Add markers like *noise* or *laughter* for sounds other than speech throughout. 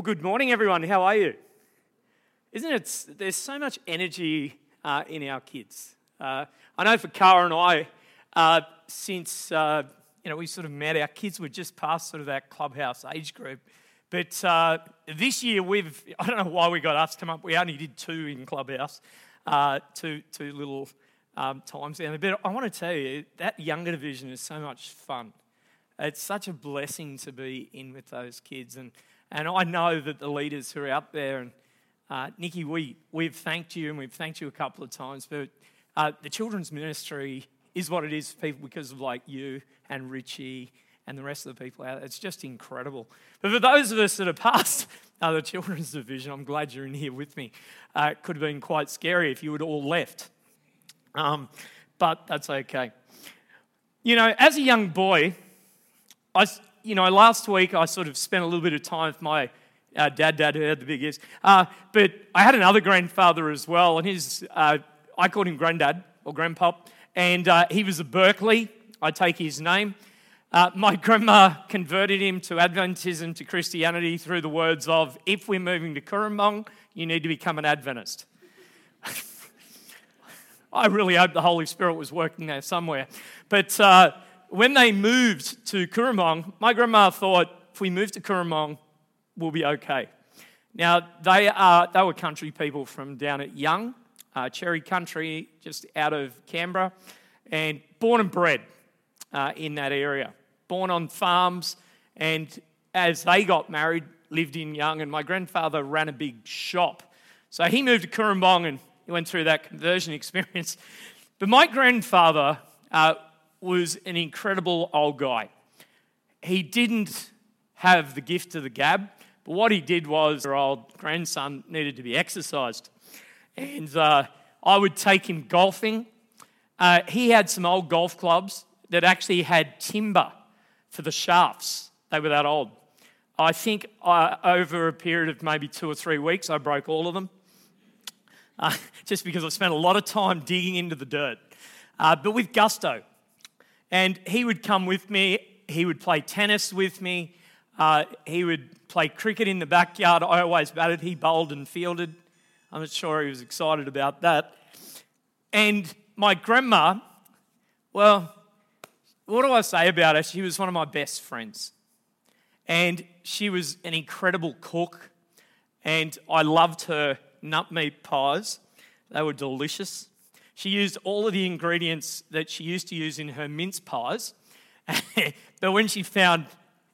Well, good morning, everyone. How are you? Isn't it? There's so much energy uh, in our kids. Uh, I know for Cara and I, uh, since uh, you know we sort of met, our kids were just past sort of that clubhouse age group. But uh, this year, we've I don't know why we got us to come up. We only did two in clubhouse, uh, two two little um, times down. But I want to tell you that younger division is so much fun. It's such a blessing to be in with those kids and. And I know that the leaders who are out there, and uh, Nikki, we, we've thanked you and we've thanked you a couple of times, but uh, the children's ministry is what it is for people because of like you and Richie and the rest of the people out there. It's just incredible. But for those of us that are past *laughs* uh, the children's division, I'm glad you're in here with me. Uh, it could have been quite scary if you had all left. Um, but that's okay. You know, as a young boy, I, you know, last week I sort of spent a little bit of time with my uh, dad, dad who had the big ears. Uh, but I had another grandfather as well, and his, uh, I called him granddad or grandpop, and uh, he was a Berkeley. I take his name. Uh, my grandma converted him to Adventism, to Christianity, through the words of, if we're moving to Cooranbong, you need to become an Adventist. *laughs* I really hope the Holy Spirit was working there somewhere. But uh, when they moved to Cooranbong, my grandma thought, if we move to Cooranbong, we'll be okay. Now, they, are, they were country people from down at Young, uh, Cherry Country, just out of Canberra, and born and bred uh, in that area. Born on farms, and as they got married, lived in Young, and my grandfather ran a big shop. So he moved to Cooranbong and he went through that conversion *laughs* experience. But my grandfather uh, was an incredible old guy. He didn't have the gift of the gab, but what he did was our old grandson needed to be exercised. And uh, I would take him golfing. Uh, he had some old golf clubs that actually had timber for the shafts, they were that old. I think uh, over a period of maybe two or three weeks, I broke all of them. Uh, *laughs* just because I spent a lot of time digging into the dirt, uh, but with gusto. And he would come with me, he would play tennis with me, uh, he would play cricket in the backyard. I always batted, he bowled and fielded. I'm not sure he was excited about that. And my grandma, well, what do I say about her? She was one of my best friends. And she was an incredible cook. And I loved her nut meat pies, they were delicious. She used all of the ingredients that she used to use in her mince pies. *laughs* but when she found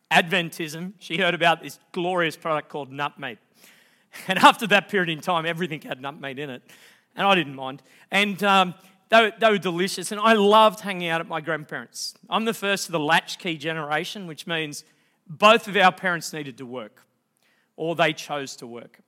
Adventism, she heard about this glorious product called nut meat. *laughs* And after that period in time, everything had nut meat in it. And I didn't mind. And um, they, were, they were delicious. And I loved hanging out at my grandparents. I'm the first of the latchkey generation, which means both of our parents needed to work, or they chose to work.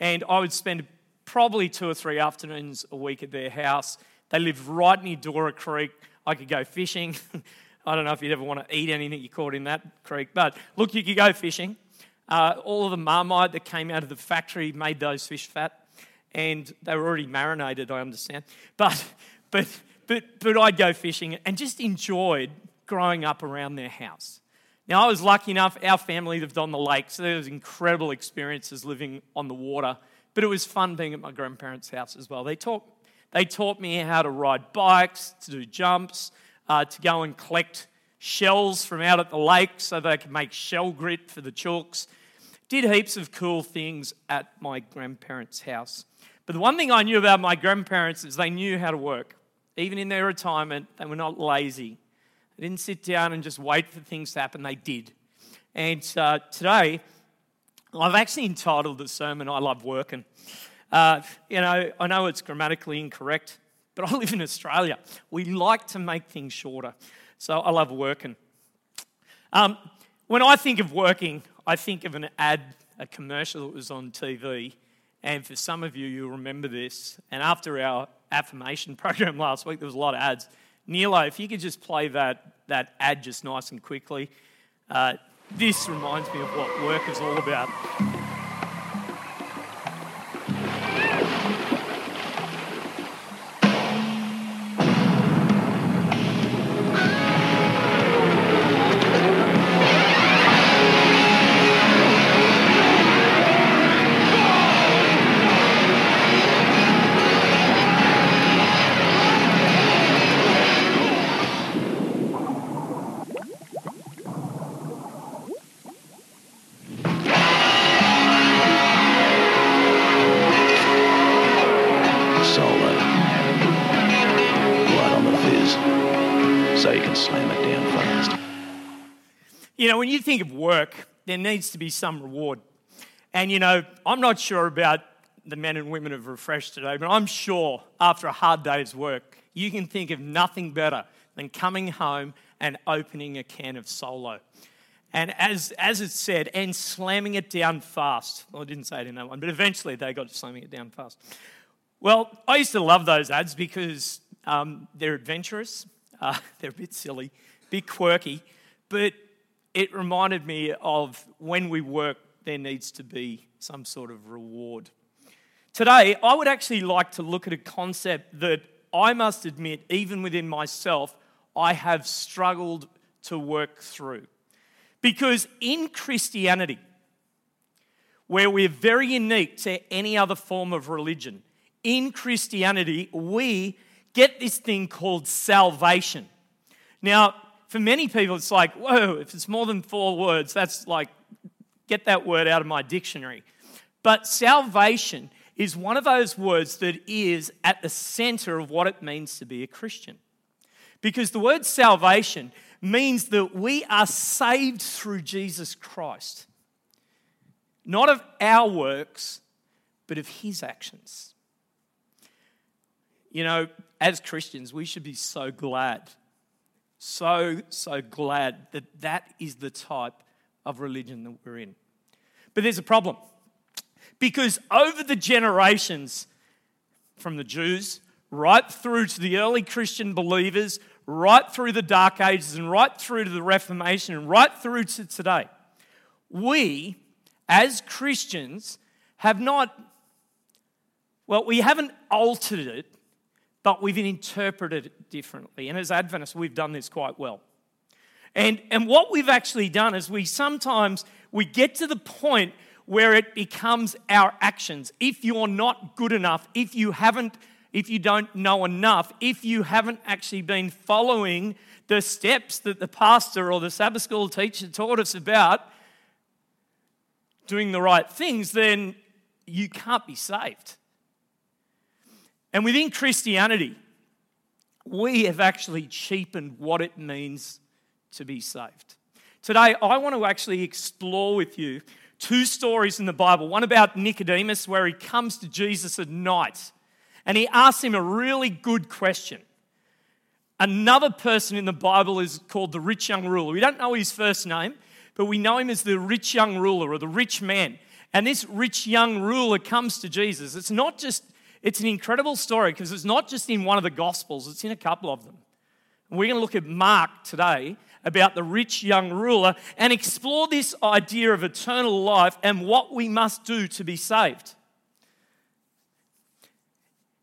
And I would spend probably two or three afternoons a week at their house. They live right near Dora Creek. I could go fishing. *laughs* I don't know if you'd ever want to eat anything you caught in that creek, but look, you could go fishing. Uh, all of the marmite that came out of the factory made those fish fat, and they were already marinated, I understand. But, *laughs* but, but, but I'd go fishing and just enjoyed growing up around their house. Now, I was lucky enough, our family lived on the lake, so there was incredible experiences living on the water but it was fun being at my grandparents' house as well. They taught, they taught me how to ride bikes, to do jumps, uh, to go and collect shells from out at the lake so they could make shell grit for the chooks. Did heaps of cool things at my grandparents' house. But the one thing I knew about my grandparents is they knew how to work. Even in their retirement, they were not lazy. They didn't sit down and just wait for things to happen, they did. And uh, today, I've actually entitled the sermon, I Love Working. Uh, you know, I know it's grammatically incorrect, but I live in Australia. We like to make things shorter. So I love working. Um, when I think of working, I think of an ad, a commercial that was on TV. And for some of you, you'll remember this. And after our affirmation *laughs* program last week, there was a lot of ads. Nilo, if you could just play that, that ad just nice and quickly. Uh, this reminds me of what work is all about. When you think of work, there needs to be some reward. And, you know, I'm not sure about the men and women of Refresh today, but I'm sure after a hard day's work, you can think of nothing better than coming home and opening a can of solo. And as, as it said, and slamming it down fast. Well, I didn't say it in that one, but eventually they got to slamming it down fast. Well, I used to love those ads because um, they're adventurous, *laughs* uh, they're a bit silly, a bit quirky, but it reminded me of when we work, there needs to be some sort of reward. Today, I would actually like to look at a concept that I must admit, even within myself, I have struggled to work through. Because in Christianity, where we're very unique to any other form of religion, in Christianity, we get this thing called salvation. Now, for many people, it's like, whoa, if it's more than four words, that's like, get that word out of my dictionary. But salvation is one of those words that is at the center of what it means to be a Christian. Because the word salvation means that we are saved through Jesus Christ, not of our works, but of his actions. You know, as Christians, we should be so glad so, so glad that that is the type of religion that we're in. But there's a problem. Because over the generations, from the Jews right through to the early Christian believers, right through the Dark Ages, and right through to the Reformation, and right through to today, we, as Christians, have not, well, we haven't altered it, but we've interpreted it differently. And as Adventists, we've done this quite well. And, and what we've actually done is we sometimes we get to the point where it becomes our actions. If you're not good enough, if you haven't, if you don't know enough, if you haven't actually been following the steps that the pastor or the Sabbath school teacher taught us about doing the right things, then you can't be saved. And within Christianity, we have actually cheapened what it means to be saved. Today, I want to actually explore with you two stories in the Bible one about Nicodemus, where he comes to Jesus at night and he asks him a really good question. Another person in the Bible is called the rich young ruler. We don't know his first name, but we know him as the rich young ruler or the rich man. And this rich young ruler comes to Jesus. It's not just it's an incredible story because it's not just in one of the Gospels, it's in a couple of them. we're going to look at Mark today about the rich young ruler and explore this idea of eternal life and what we must do to be saved.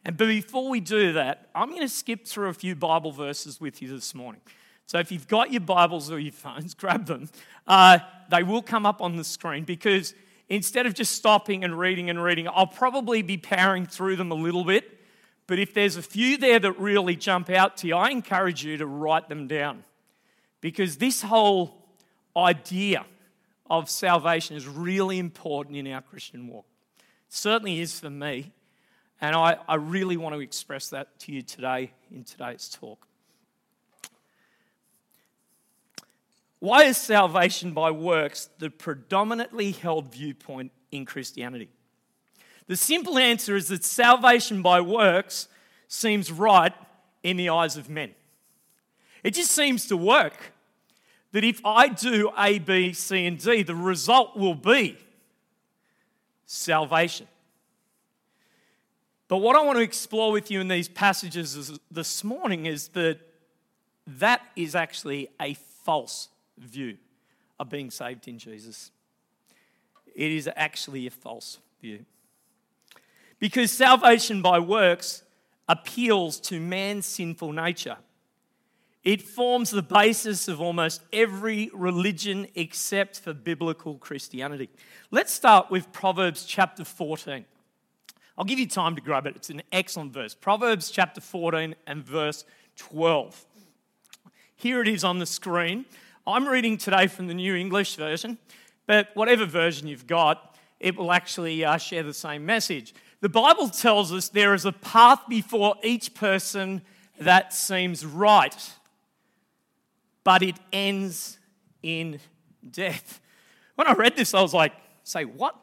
And before we do that, I'm going to skip through a few Bible verses with you this morning. So if you've got your Bibles or your phones, *laughs* grab them. Uh, they will come up on the screen because instead of just stopping and reading and reading, I'll probably be powering through them a little bit. But if there's a few there that really jump out to you, I encourage you to write them down. Because this whole idea of salvation is really important in our Christian walk. It certainly is for me. And I, I really want to express that to you today in today's talk. Why is salvation by works the predominantly held viewpoint in Christianity? The simple answer is that salvation by works seems right in the eyes of men. It just seems to work that if I do A, B, C, and D, the result will be salvation. But what I want to explore with you in these passages this morning is that that is actually a false view of being saved in Jesus. It is actually a false view. Because salvation by works appeals to man's sinful nature. It forms the basis of almost every religion except for biblical Christianity. Let's start with Proverbs chapter 14. I'll give you time to grab it. It's an excellent verse. Proverbs chapter 14 and verse 12. Here it is on the screen. I'm reading today from the New English Version, but whatever version you've got, it will actually uh, share the same message. The Bible tells us there is a path before each person that seems right. but it ends in death. When I read this, I was like, say what?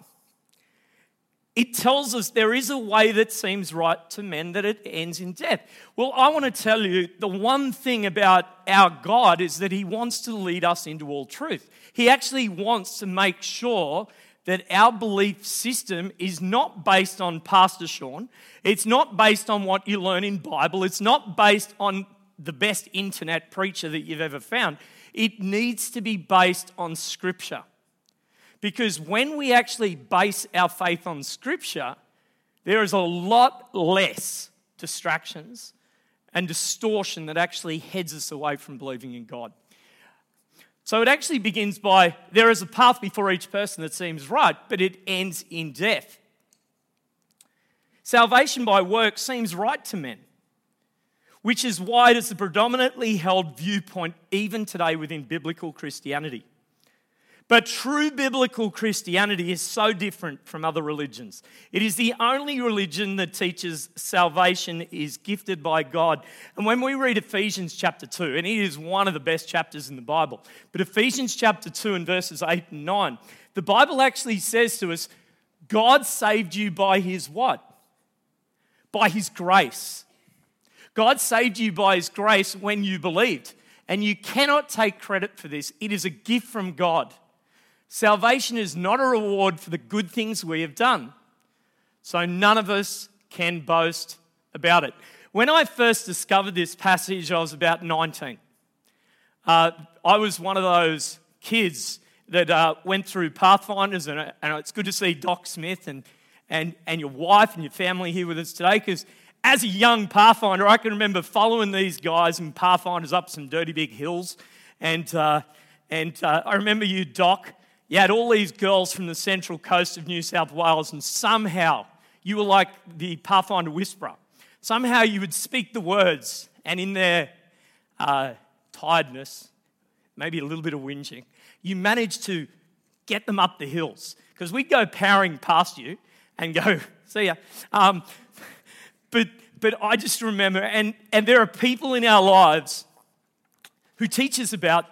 It tells us there is a way that seems right to men that it ends in death. Well, I want to tell you the one thing about our God is that He wants to lead us into all truth. He actually wants to make sure that our belief system is not based on Pastor Sean. It's not based on what you learn in Bible. It's not based on the best internet preacher that you've ever found. It needs to be based on Scripture. Because when we actually base our faith on Scripture, there is a lot less distractions and distortion that actually heads us away from believing in God. So it actually begins by there is a path before each person that seems right, but it ends in death. Salvation by work seems right to men, which is why it is the predominantly held viewpoint even today within biblical Christianity. But true biblical Christianity is so different from other religions. It is the only religion that teaches salvation is gifted by God. And when we read Ephesians chapter 2, and it is one of the best chapters in the Bible, but Ephesians chapter 2 and verses 8 and 9, the Bible actually says to us, God saved you by his what? By his grace. God saved you by his grace when you believed. And you cannot take credit for this. It is a gift from God. Salvation is not a reward for the good things we have done. So none of us can boast about it. When I first discovered this passage, I was about 19. Uh, I was one of those kids that uh, went through Pathfinders, and, uh, and, it's good to see Doc Smith and, and, and your wife and your family here with us today because as a young Pathfinder, I can remember following these guys and Pathfinders up some dirty big hills. And, uh, and uh, I remember you, Doc, you had all these girls from the central coast of New South Wales, and somehow you were like the Pathfinder whisperer. Somehow you would speak the words, and in their uh, tiredness, maybe a little bit of whinging, you managed to get them up the hills. Because we'd go powering past you and go, *laughs* see ya. Um, but, but I just remember, and, and there are people in our lives who teach us about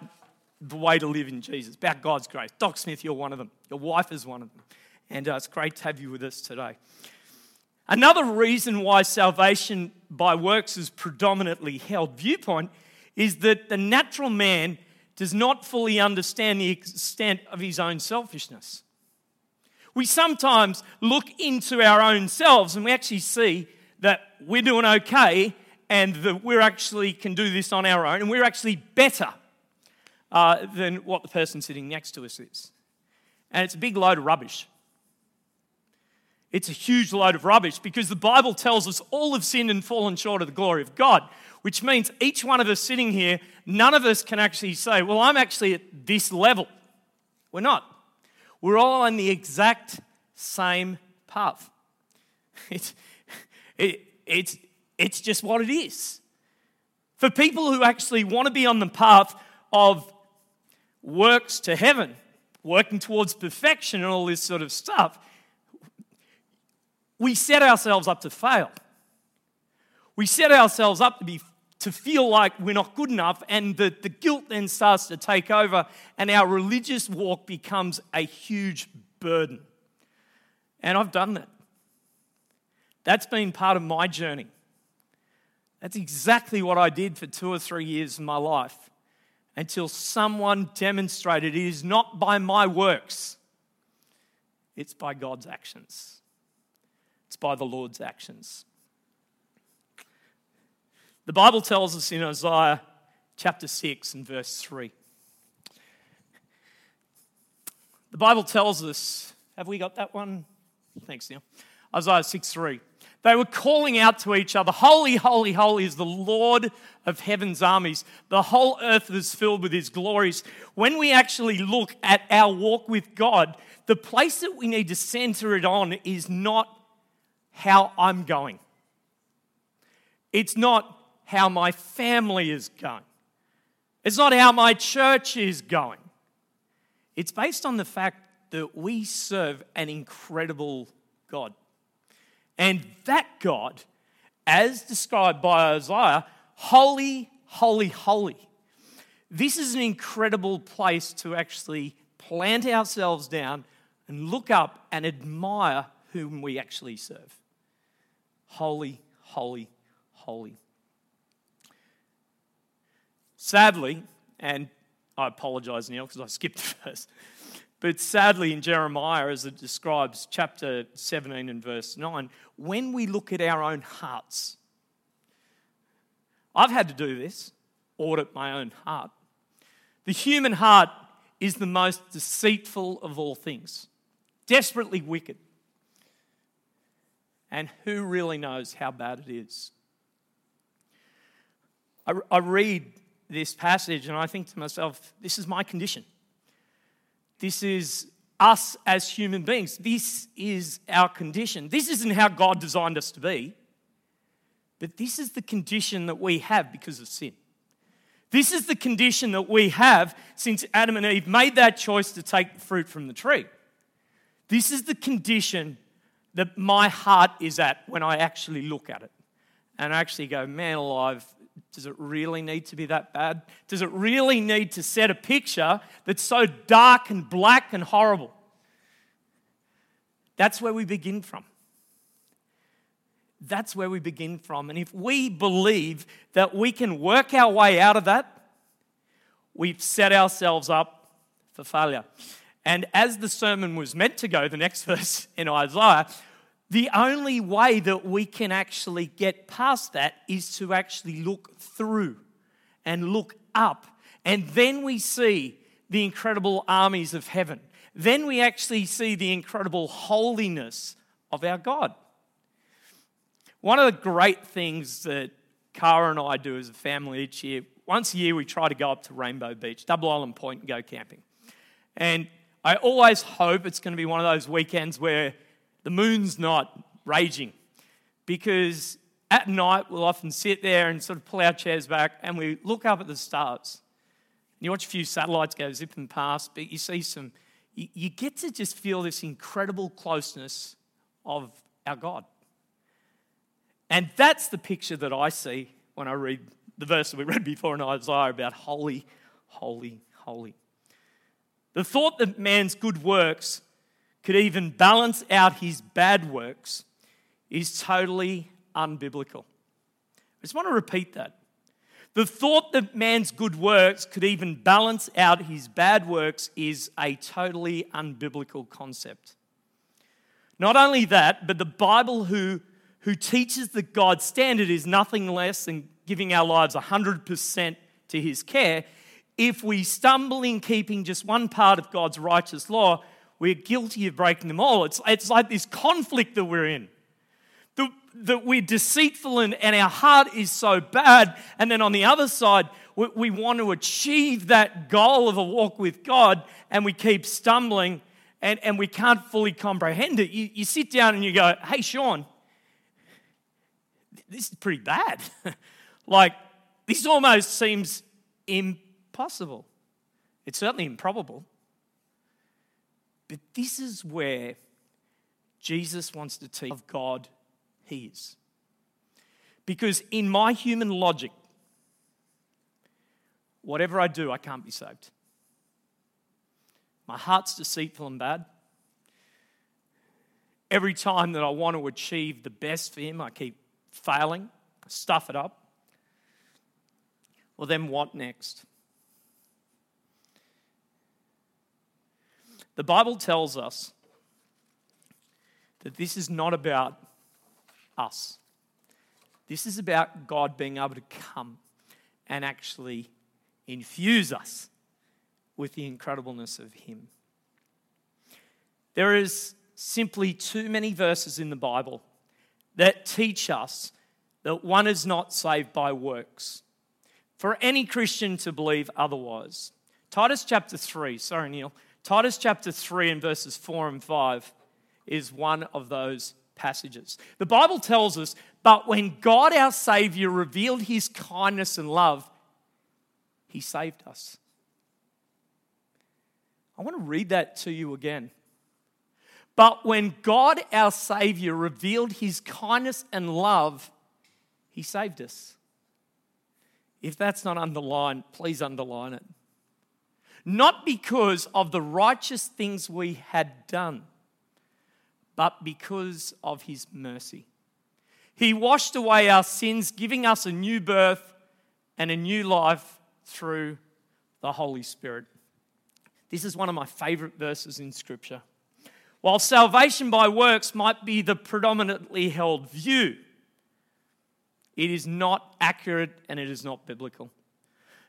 the way to live in Jesus, about God's grace. Doc Smith, you're one of them. Your wife is one of them. And uh, it's great to have you with us today. Another reason why salvation by works is predominantly held viewpoint is that the natural man does not fully understand the extent of his own selfishness. We sometimes look into our own selves and we actually see that we're doing okay and that we actually can do this on our own and we're actually better uh, than what the person sitting next to us is. And it's a big load of rubbish. It's a huge load of rubbish because the Bible tells us all have sinned and fallen short of the glory of God, which means each one of us sitting here, none of us can actually say, Well, I'm actually at this level. We're not. We're all on the exact same path. *laughs* It's, it, it's, it's just what it is. For people who actually want to be on the path of works to heaven, working towards perfection and all this sort of stuff, we set ourselves up to fail. We set ourselves up to be to feel like we're not good enough, and the, the guilt then starts to take over, and our religious walk becomes a huge burden. And I've done that. That's been part of my journey. That's exactly what I did for two or three years of my life until someone demonstrated it is not by my works, it's by God's actions. It's by the Lord's actions. The Bible tells us in Isaiah chapter 6 and verse 3. The Bible tells us, have we got that one? Thanks, Neil. Isaiah 6 3. They were calling out to each other, Holy, holy, holy is the Lord of heaven's armies. The whole earth is filled with his glories. When we actually look at our walk with God, the place that we need to center it on is not how I'm going, it's not how my family is going, it's not how my church is going. It's based on the fact that we serve an incredible God. And that God, as described by Isaiah, holy, holy, holy. this is an incredible place to actually plant ourselves down and look up and admire whom we actually serve. Holy, holy, holy. Sadly, and I apologize, Neil, because I skipped *laughs* the verse. But sadly, in Jeremiah, as it describes chapter 17 and verse 9, when we look at our own hearts, I've had to do this, audit my own heart. The human heart is the most deceitful of all things, desperately wicked. And who really knows how bad it is? I, I read this passage and I think to myself, this is my condition. This is us as human beings. This is our condition. This isn't how God designed us to be, but this is the condition that we have because of sin. This is the condition that we have since Adam and Eve made that choice to take fruit from the tree. This is the condition that my heart is at when I actually look at it. And I actually go, man alive, does it really need to be that bad? Does it really need to set a picture that's so dark and black and horrible? That's where we begin from. That's where we begin from. And if we believe that we can work our way out of that, we've set ourselves up for failure. And as the sermon was meant to go, the next *laughs* verse in Isaiah, the only way that we can actually get past that is to actually look through and look up. And then we see the incredible armies of heaven. Then we actually see the incredible holiness of our God. One of the great things that Cara and I do as a family each year, once a year we try to go up to Rainbow Beach, Double Island Point, and go camping. And I always hope it's going to be one of those weekends where the moon's not raging because at night we'll often sit there and sort of pull our chairs back and we look up at the stars. And You watch a few satellites go zipping past, but you see some, you, get to just feel this incredible closeness of our God. And that's the picture that I see when I read the verse that we read before in Isaiah about holy, holy, holy. The thought that man's good works could even balance out his bad works is totally unbiblical. I just want to repeat that. The thought that man's good works could even balance out his bad works is a totally unbiblical concept. Not only that, but the Bible, who, who teaches that God's standard is nothing less than giving our lives 100% to his care, if we stumble in keeping just one part of God's righteous law, we're guilty of breaking them all. It's, it's like this conflict that we're in. That, that we're deceitful and, and our heart is so bad. And then on the other side, we, we want to achieve that goal of a walk with God and we keep stumbling and, and we can't fully comprehend it. You, you sit down and you go, hey, Sean, this is pretty bad. *laughs* like, this almost seems impossible. It's certainly improbable. But this is where Jesus wants to teach of God He is. Because in my human logic, whatever I do, I can't be saved. My heart's deceitful and bad. Every time that I want to achieve the best for Him, I keep failing, I stuff it up. Well, then what next? The Bible tells us that this is not about us. This is about God being able to come and actually infuse us with the incredibleness of Him. There is simply too many verses in the Bible that teach us that one is not saved by works. For any Christian to believe otherwise. Titus chapter 3, sorry, Neil. Titus chapter 3 and verses 4 and 5 is one of those passages. The Bible tells us, but when God our Savior revealed his kindness and love, he saved us. I want to read that to you again. But when God our Savior revealed his kindness and love, he saved us. If that's not underlined, please underline it. Not because of the righteous things we had done, but because of his mercy. He washed away our sins, giving us a new birth and a new life through the Holy Spirit. This is one of my favorite verses in Scripture. While salvation by works might be the predominantly held view, it is not accurate and it is not biblical.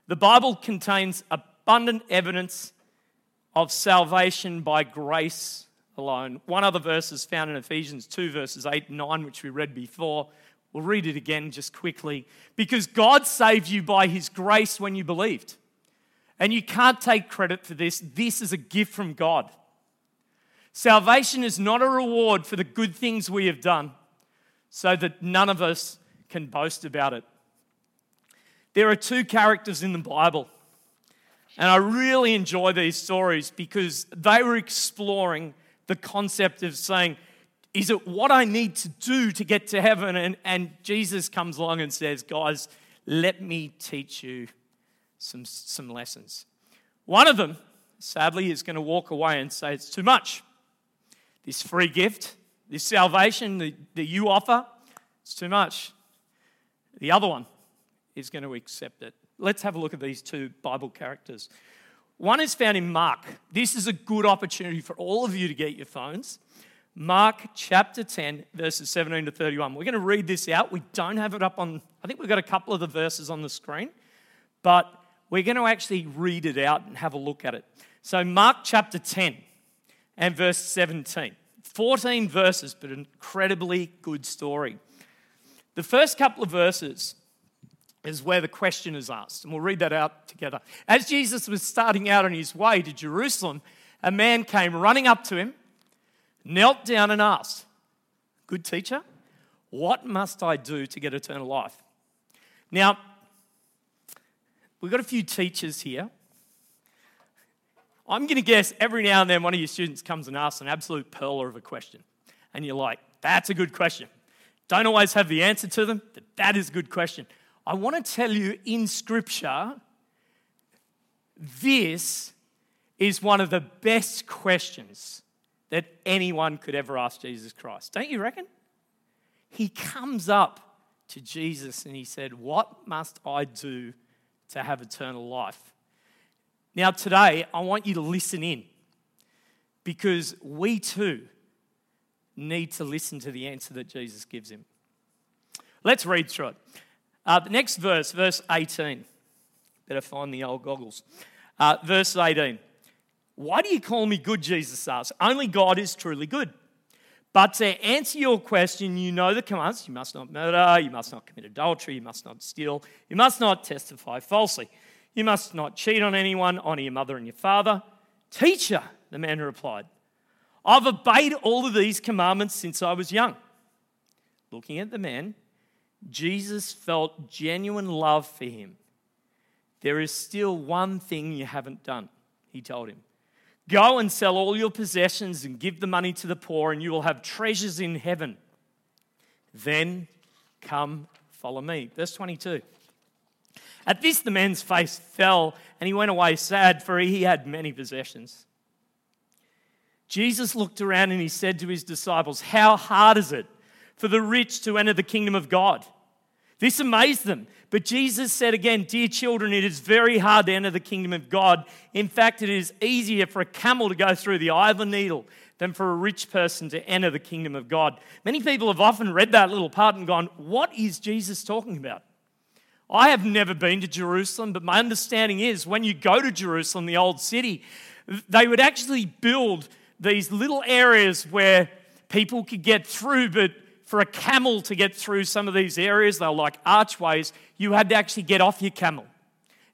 The Bible contains abundant evidence of salvation by grace alone. One other verse is found in Ephesians 2, verses 8 and 9, which we read before. We'll read it again just quickly. Because God saved you by his grace when you believed. And you can't take credit for this. This is a gift from God. Salvation is not a reward for the good things we have done, so that none of us can boast about it. There are two characters in the Bible, and I really enjoy these stories because they were exploring the concept of saying, Is it what I need to do to get to heaven? And, and Jesus comes along and says, Guys, let me teach you some, some lessons. One of them, sadly, is going to walk away and say, It's too much. This free gift, this salvation that, that you offer, it's too much. The other one is going to accept it. Let's have a look at these two Bible characters. One is found in Mark. This is a good opportunity for all of you to get your phones. Mark chapter 10, verses 17 to 31. We're going to read this out. We don't have it up on, I think we've got a couple of the verses on the screen, but we're going to actually read it out and have a look at it. So, Mark chapter 10 and verse 17. 14 verses, but an incredibly good story. The first couple of verses is where the question is asked, and we'll read that out together. As Jesus was starting out on his way to Jerusalem, a man came running up to him, knelt down, and asked, Good teacher, what must I do to get eternal life? Now, we've got a few teachers here. I'm going to guess every now and then one of your students comes and asks an absolute pearler of a question. And you're like, that's a good question. Don't always have the answer to them, but that is a good question. I want to tell you in Scripture, this is one of the best questions that anyone could ever ask Jesus Christ. Don't you reckon? He comes up to Jesus and he said, What must I do to have eternal life? Now, today, I want you to listen in because we too need to listen to the answer that Jesus gives him. Let's read through it. Uh, the next verse, verse 18. Better find the old goggles. Uh, verse 18. Why do you call me good? Jesus asked. Only God is truly good. But to answer your question, you know the commands you must not murder, you must not commit adultery, you must not steal, you must not testify falsely, you must not cheat on anyone, honor your mother and your father. Teacher, the man replied, I've obeyed all of these commandments since I was young. Looking at the man, Jesus felt genuine love for him. There is still one thing you haven't done, he told him. Go and sell all your possessions and give the money to the poor, and you will have treasures in heaven. Then come follow me. Verse 22. At this, the man's face fell, and he went away sad, for he had many possessions. Jesus looked around and he said to his disciples, How hard is it for the rich to enter the kingdom of God? This amazed them. But Jesus said again, Dear children, it is very hard to enter the kingdom of God. In fact, it is easier for a camel to go through the eye of a needle than for a rich person to enter the kingdom of God. Many people have often read that little part and gone, What is Jesus talking about? I have never been to Jerusalem, but my understanding is when you go to Jerusalem, the old city, they would actually build these little areas where people could get through, but for a camel to get through some of these areas, they were like archways, you had to actually get off your camel.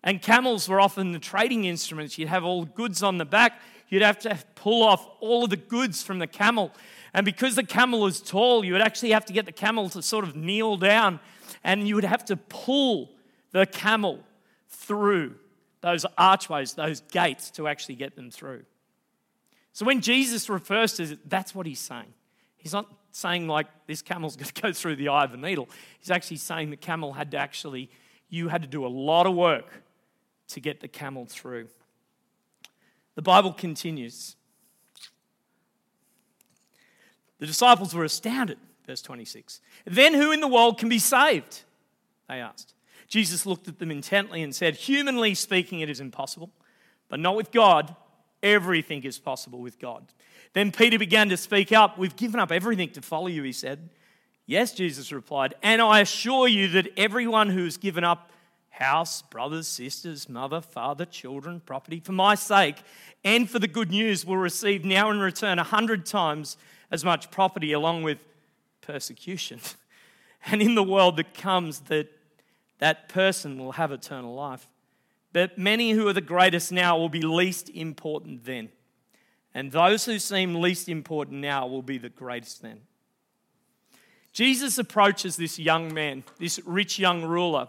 And camels were often the trading instruments. You'd have all the goods on the back, you'd have to pull off all of the goods from the camel. And because the camel was tall, you would actually have to get the camel to sort of kneel down and you would have to pull the camel through those archways, those gates to actually get them through. So when Jesus refers to it, that's what he's saying. He's not saying like this camel's going to go through the eye of a needle. He's actually saying the camel had to actually you had to do a lot of work to get the camel through. The Bible continues. The disciples were astounded, verse 26. Then who in the world can be saved? They asked. Jesus looked at them intently and said, Humanly speaking, it is impossible, but not with God. Everything is possible with God. Then Peter began to speak up. We've given up everything to follow you, he said. Yes, Jesus replied, and I assure you that everyone who has given up house, brothers, sisters, mother, father, children, property, for my sake and for the good news will receive now in return a hundred times as much property along with persecution. *laughs* And in the world that comes, that that person will have eternal life. But many who are the greatest now will be least important then. And those who seem least important now will be the greatest then. Jesus approaches this young man, this rich young ruler,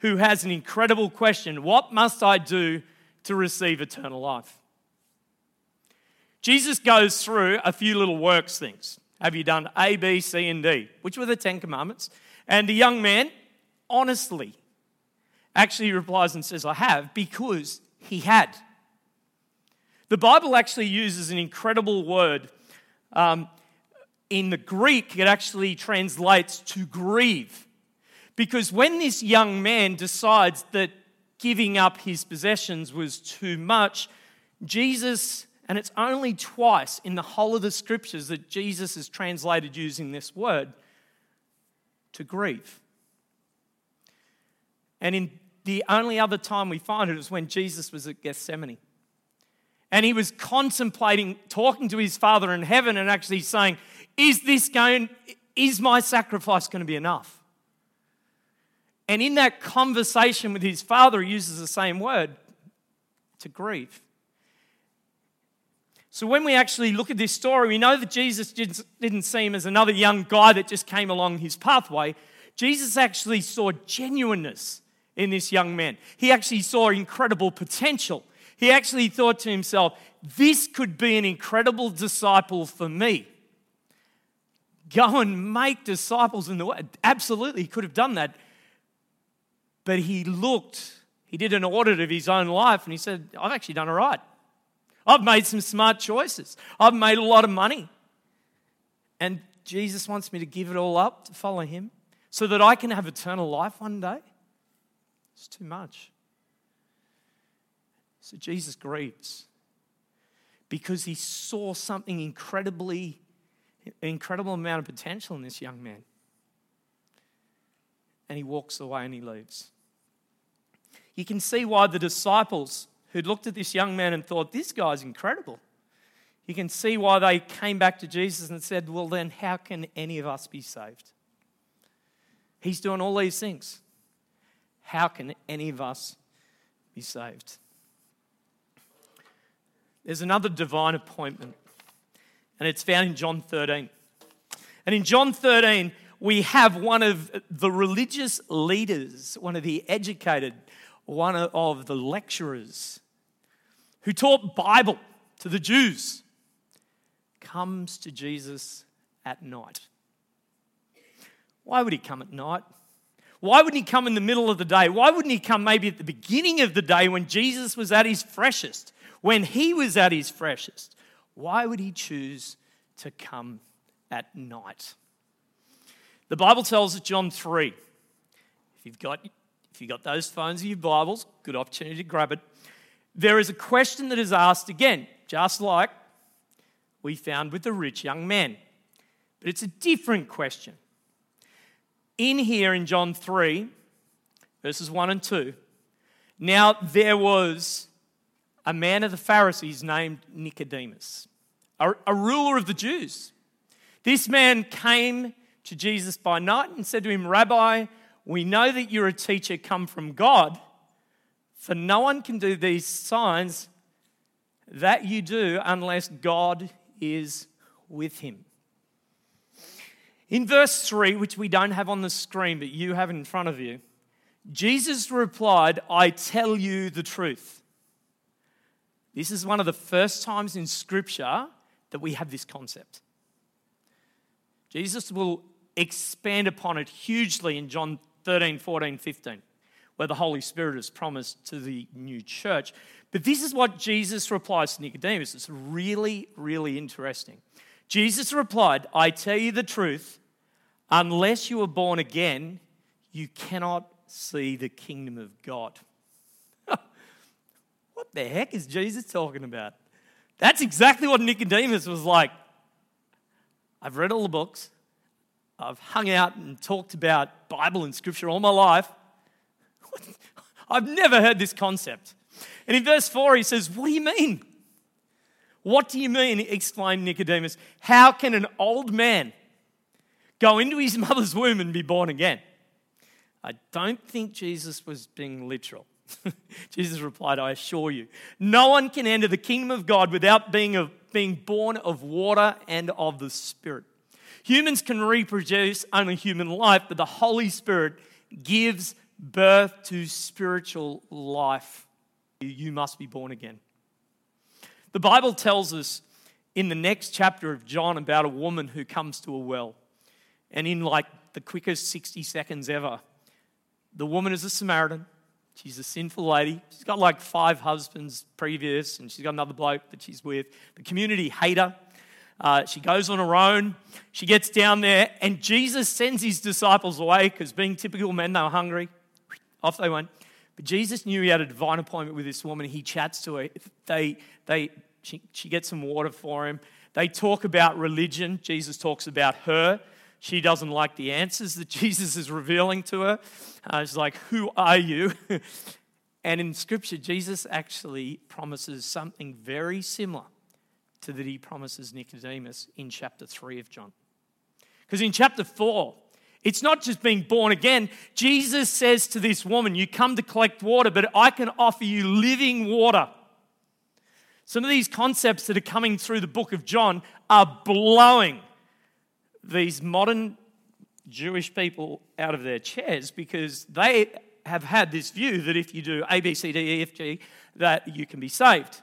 who has an incredible question What must I do to receive eternal life? Jesus goes through a few little works things. Have you done A, B, C, and D? Which were the Ten Commandments. And the young man, honestly, actually replies and says, I have, because he had. The Bible actually uses an incredible word. Um, in the Greek, it actually translates to grieve. Because when this young man decides that giving up his possessions was too much, Jesus, and it's only twice in the whole of the scriptures that Jesus is translated using this word, to grieve. And in the only other time we find it is when Jesus was at Gethsemane. And he was contemplating talking to his Father in heaven and actually saying, Is this going, is my sacrifice going to be enough? And in that conversation with his Father, he uses the same word to grieve. So when we actually look at this story, we know that Jesus didn't see him as another young guy that just came along his pathway. Jesus actually saw genuineness in this young man. He actually saw incredible potential. He actually thought to himself, this could be an incredible disciple for me. Go and make disciples in the way. Absolutely, he could have done that. But he looked, he did an audit of his own life and he said, I've actually done all right. I've made some smart choices. I've made a lot of money. And Jesus wants me to give it all up to follow him so that I can have eternal life one day. It's too much. So Jesus grieves because he saw something incredibly, incredible amount of potential in this young man. And he walks away and he leaves. You can see why the disciples who'd looked at this young man and thought, this guy's incredible. You can see why they came back to Jesus and said, well, then how can any of us be saved? He's doing all these things. How can any of us be saved? There's another divine appointment, and it's found in John 13. And in John 13, we have one of the religious leaders, one of the educated, one of the lecturers who taught Bible to the Jews, comes to Jesus at night. Why would he come at night? Why wouldn't he come in the middle of the day? Why wouldn't he come maybe at the beginning of the day when Jesus was at his freshest, when he was at his freshest? Why would he choose to come at night? The Bible tells us, John 3. If you've got, if you've got those phones in your Bibles, good opportunity to grab it. There is a question that is asked again, just like we found with the rich young man. But it's a different question in here in John 3, verses 1 and 2, now there was a man of the Pharisees named Nicodemus, a, a ruler of the Jews. This man came to Jesus by night and said to him, Rabbi, we know that you're a teacher come from God, for no one can do these signs that you do unless God is with him. In verse 3, which we don't have on the screen, but you have in front of you, Jesus replied, I tell you the truth. This is one of the first times in Scripture that we have this concept. Jesus will expand upon it hugely in John 13, 14, 15, where the Holy Spirit is promised to the new church. But this is what Jesus replies to Nicodemus. It's really, really interesting. Jesus replied, I tell you the truth, unless you are born again, you cannot see the kingdom of God. What the heck is Jesus talking about? That's exactly what Nicodemus was like. I've read all the books. I've hung out and talked about Bible and scripture all my life. *laughs* I've never heard this concept. And in verse 4, he says, What do you mean? What do you mean? exclaimed Nicodemus. How can an old man go into his mother's womb and be born again? I don't think Jesus was being literal. *laughs* Jesus replied, I assure you, no one can enter the kingdom of God without being, of, being born of water and of the Spirit. Humans can reproduce only human life, but the Holy Spirit gives birth to spiritual life. You must be born again. The Bible tells us in the next chapter of John about a woman who comes to a well. And in like the quickest 60 seconds ever, the woman is a Samaritan. She's a sinful lady. She's got like five husbands previous, and she's got another bloke that she's with. The community hate her. Uh, she goes on her own. She gets down there, and Jesus sends his disciples away because, being typical men, they were hungry. Off they went. But Jesus knew he had a divine appointment with this woman. He chats to her. They, they, she, she gets some water for him. They talk about religion. Jesus talks about her. She doesn't like the answers that *laughs* Jesus is revealing to her. Uh, she's like, Who are you? *laughs* and in Scripture, Jesus actually promises something very similar to that he promises Nicodemus in chapter 3 of John. Because in chapter 4, it's not just being born again. Jesus says to this woman, You come to collect water, but I can offer you living water. Some of these concepts that are coming through the book of John are blowing these modern Jewish people out of their chairs because they have had this view that if you do A, B, C, D, E, F, G, that you can be saved.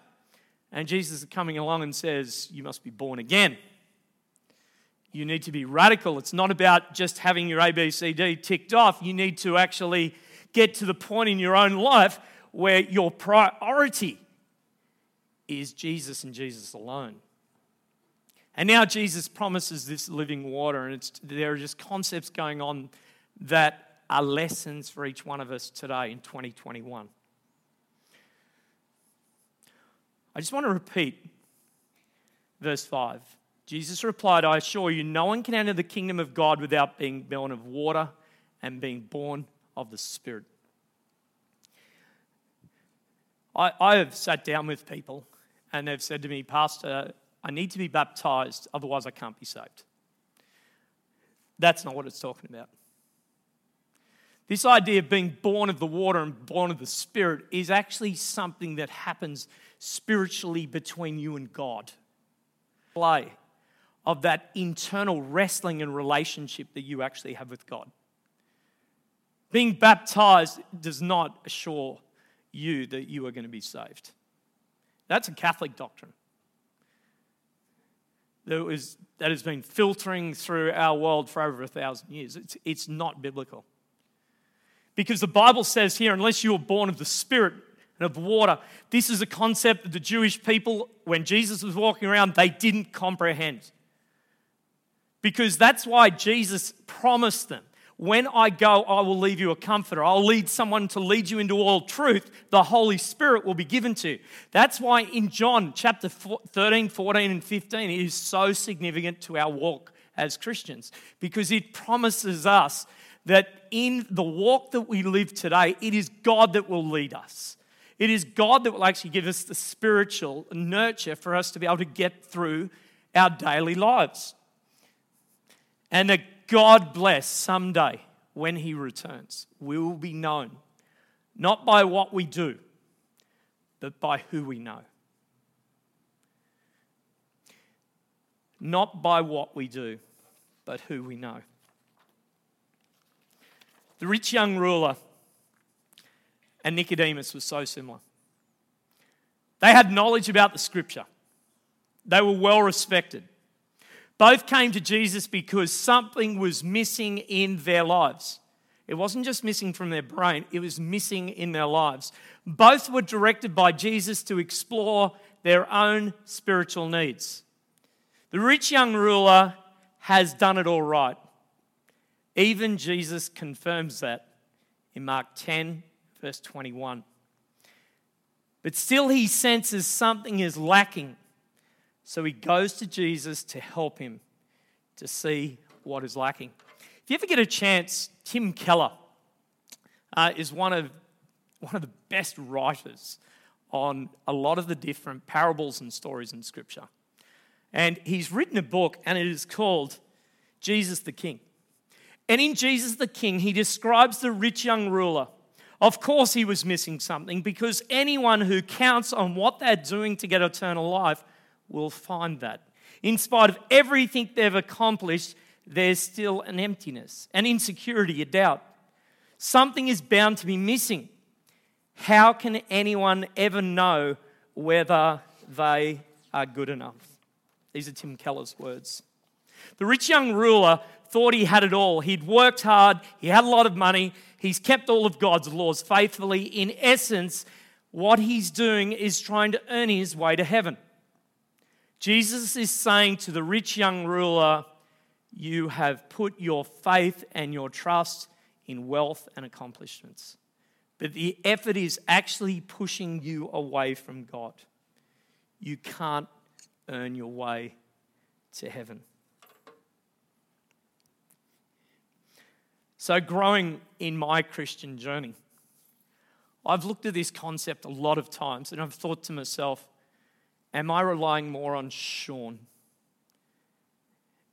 And Jesus is coming along and says, You must be born again. You need to be radical. It's not about just having your A, B, C, D ticked off. You need to actually get to the point in your own life where your priority is Jesus and Jesus alone. And now Jesus promises this living water, and there are just concepts going on that are lessons for each one of us today in 2021. I just want to repeat verse 5. Jesus replied, I assure you, no one can enter the kingdom of God without being born of water and being born of the Spirit. I, I have sat down with people and they've said to me, Pastor, I need to be baptized, otherwise, I can't be saved. That's not what it's talking about. This idea of being born of the water and born of the Spirit is actually something that happens spiritually between you and God. Play of that internal wrestling and relationship that you actually have with God. Being baptized does not assure you that you are going to be saved. That's a Catholic doctrine that, has been filtering through our world for over a thousand years. It's, it's not biblical. Because the Bible says here, unless you are born of the Spirit and of water, this is a concept that the Jewish people, when Jesus was walking around, they didn't comprehend. Because that's why Jesus promised them when I go, I will leave you a comforter. I'll lead someone to lead you into all truth. The Holy Spirit will be given to you. That's why in John chapter 13, 14, and 15, it is so significant to our walk as Christians because it promises us that in the walk that we live today, it is God that will lead us. It is God that will actually give us the spiritual nurture for us to be able to get through our daily lives. And that God bless someday when he returns, we will be known not by what we do, but by who we know. Not by what we do, but who we know. The rich young ruler and Nicodemus was so similar. They had knowledge about the scripture, they were well respected. Both came to Jesus because something was missing in their lives. It wasn't just missing from their brain, it was missing in their lives. Both were directed by Jesus to explore their own spiritual needs. The rich young ruler has done it all right. Even Jesus confirms that in Mark 10, verse 21. But still, he senses something is lacking. So he goes to Jesus to help him to see what is lacking. If you ever get a chance, Tim Keller uh, is one of, one of the best writers on a lot of the different parables and stories in Scripture. And he's written a book, and it is called Jesus the King. And in Jesus the King, he describes the rich young ruler. Of course, he was missing something because anyone who counts on what they're doing to get eternal life will find that. In spite of everything they've accomplished, there's still an emptiness, an insecurity, a doubt. Something is bound to be missing. How can anyone ever know whether they are good enough? These are Tim Keller's words. The rich young ruler thought he had it all. He'd worked hard, he had a lot of money, he's kept all of God's laws faithfully. In essence, what he's doing is trying to earn his way to heaven. Jesus is saying to the rich young ruler, You have put your faith and your trust in wealth and accomplishments. But the effort is actually pushing you away from God. You can't earn your way to heaven. So, growing in my Christian journey, I've looked at this concept a lot of times and I've thought to myself, am I relying more on Sean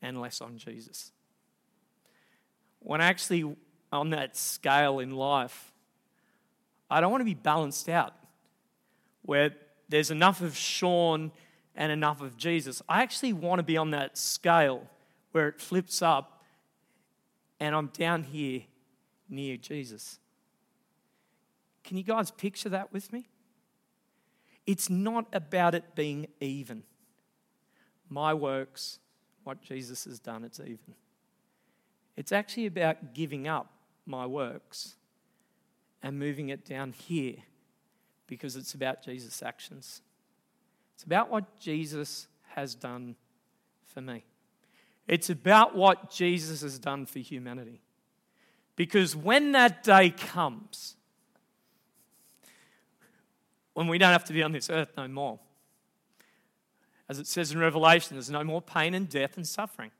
and less on Jesus? When actually, on that scale in life, I don't want to be balanced out where there's enough of Sean and enough of Jesus. I actually want to be on that scale where it flips up and I'm down here near Jesus. Can you guys picture that with me? It's not about it being even. My works, what Jesus has done, it's even. It's actually about giving up my works and moving it down here because it's about Jesus' actions. It's about what Jesus has done for me. It's about what Jesus has done for humanity. Because when that day comes, when we don't have to be on this earth no more, as it says in Revelation, there's no more pain and death and suffering.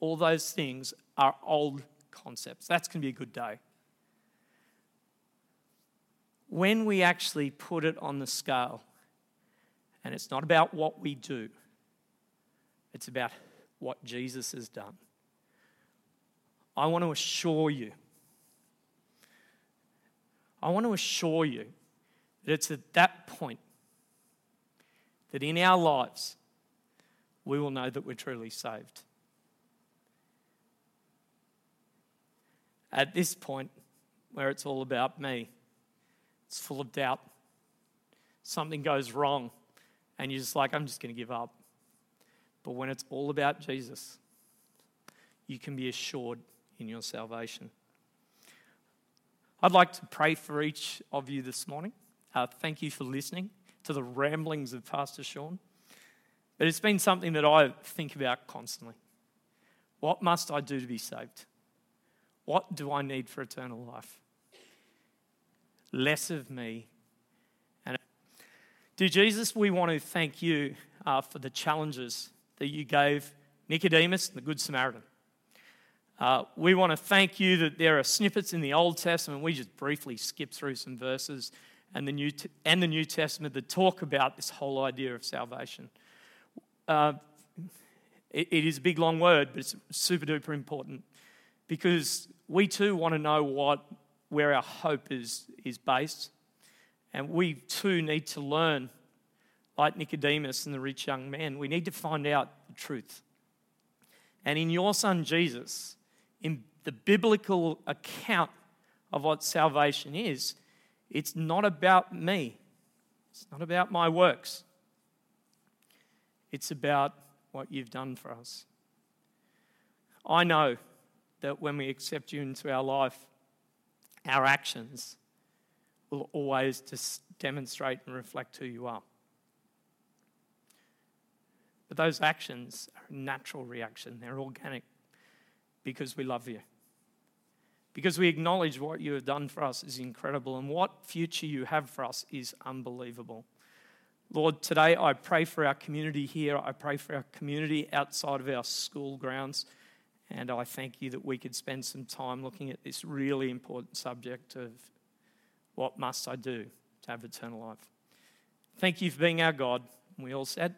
All those things are old concepts. That's going to be a good day. When we actually put it on the scale, and it's not about what we do, it's about what Jesus has done. I want to assure you, I want to assure you that it's at that point that in our lives we will know that we're truly saved. At this point, where it's all about me, it's full of doubt. Something goes wrong, and you're just like, I'm just going to give up. But when it's all about Jesus, you can be assured in your salvation. I'd like to pray for each of you this morning. Uh, thank you for listening to the ramblings of Pastor Sean. But it's been something that I think about constantly. What must I do to be saved? What do I need for eternal life? Less of me. And dear Jesus, we want to thank you uh, for the challenges that you gave Nicodemus, and the Good Samaritan. Uh, we want to thank you that there are snippets in the Old Testament. We just briefly skip through some verses and the New, and the New Testament that talk about this whole idea of salvation. Uh, it, it is a big, long word, but it's super duper important because we too want to know what, where our hope is, is based. And we too need to learn like Nicodemus and the rich young man, we need to find out the truth. And in your son Jesus, in the biblical account of what salvation is, it's not about me, it's not about my works, it's about what you've done for us. I know that when we accept you into our life, our actions will always just demonstrate and reflect who you are. But those actions are a natural reaction, they're organic because we love you. Because we acknowledge what you have done for us is incredible and what future you have for us is unbelievable. Lord, today I pray for our community here. I pray for our community outside of our school grounds. And I thank you that we could spend some time looking at this really important subject of what must I do to have eternal life. Thank you for being our God. We all said,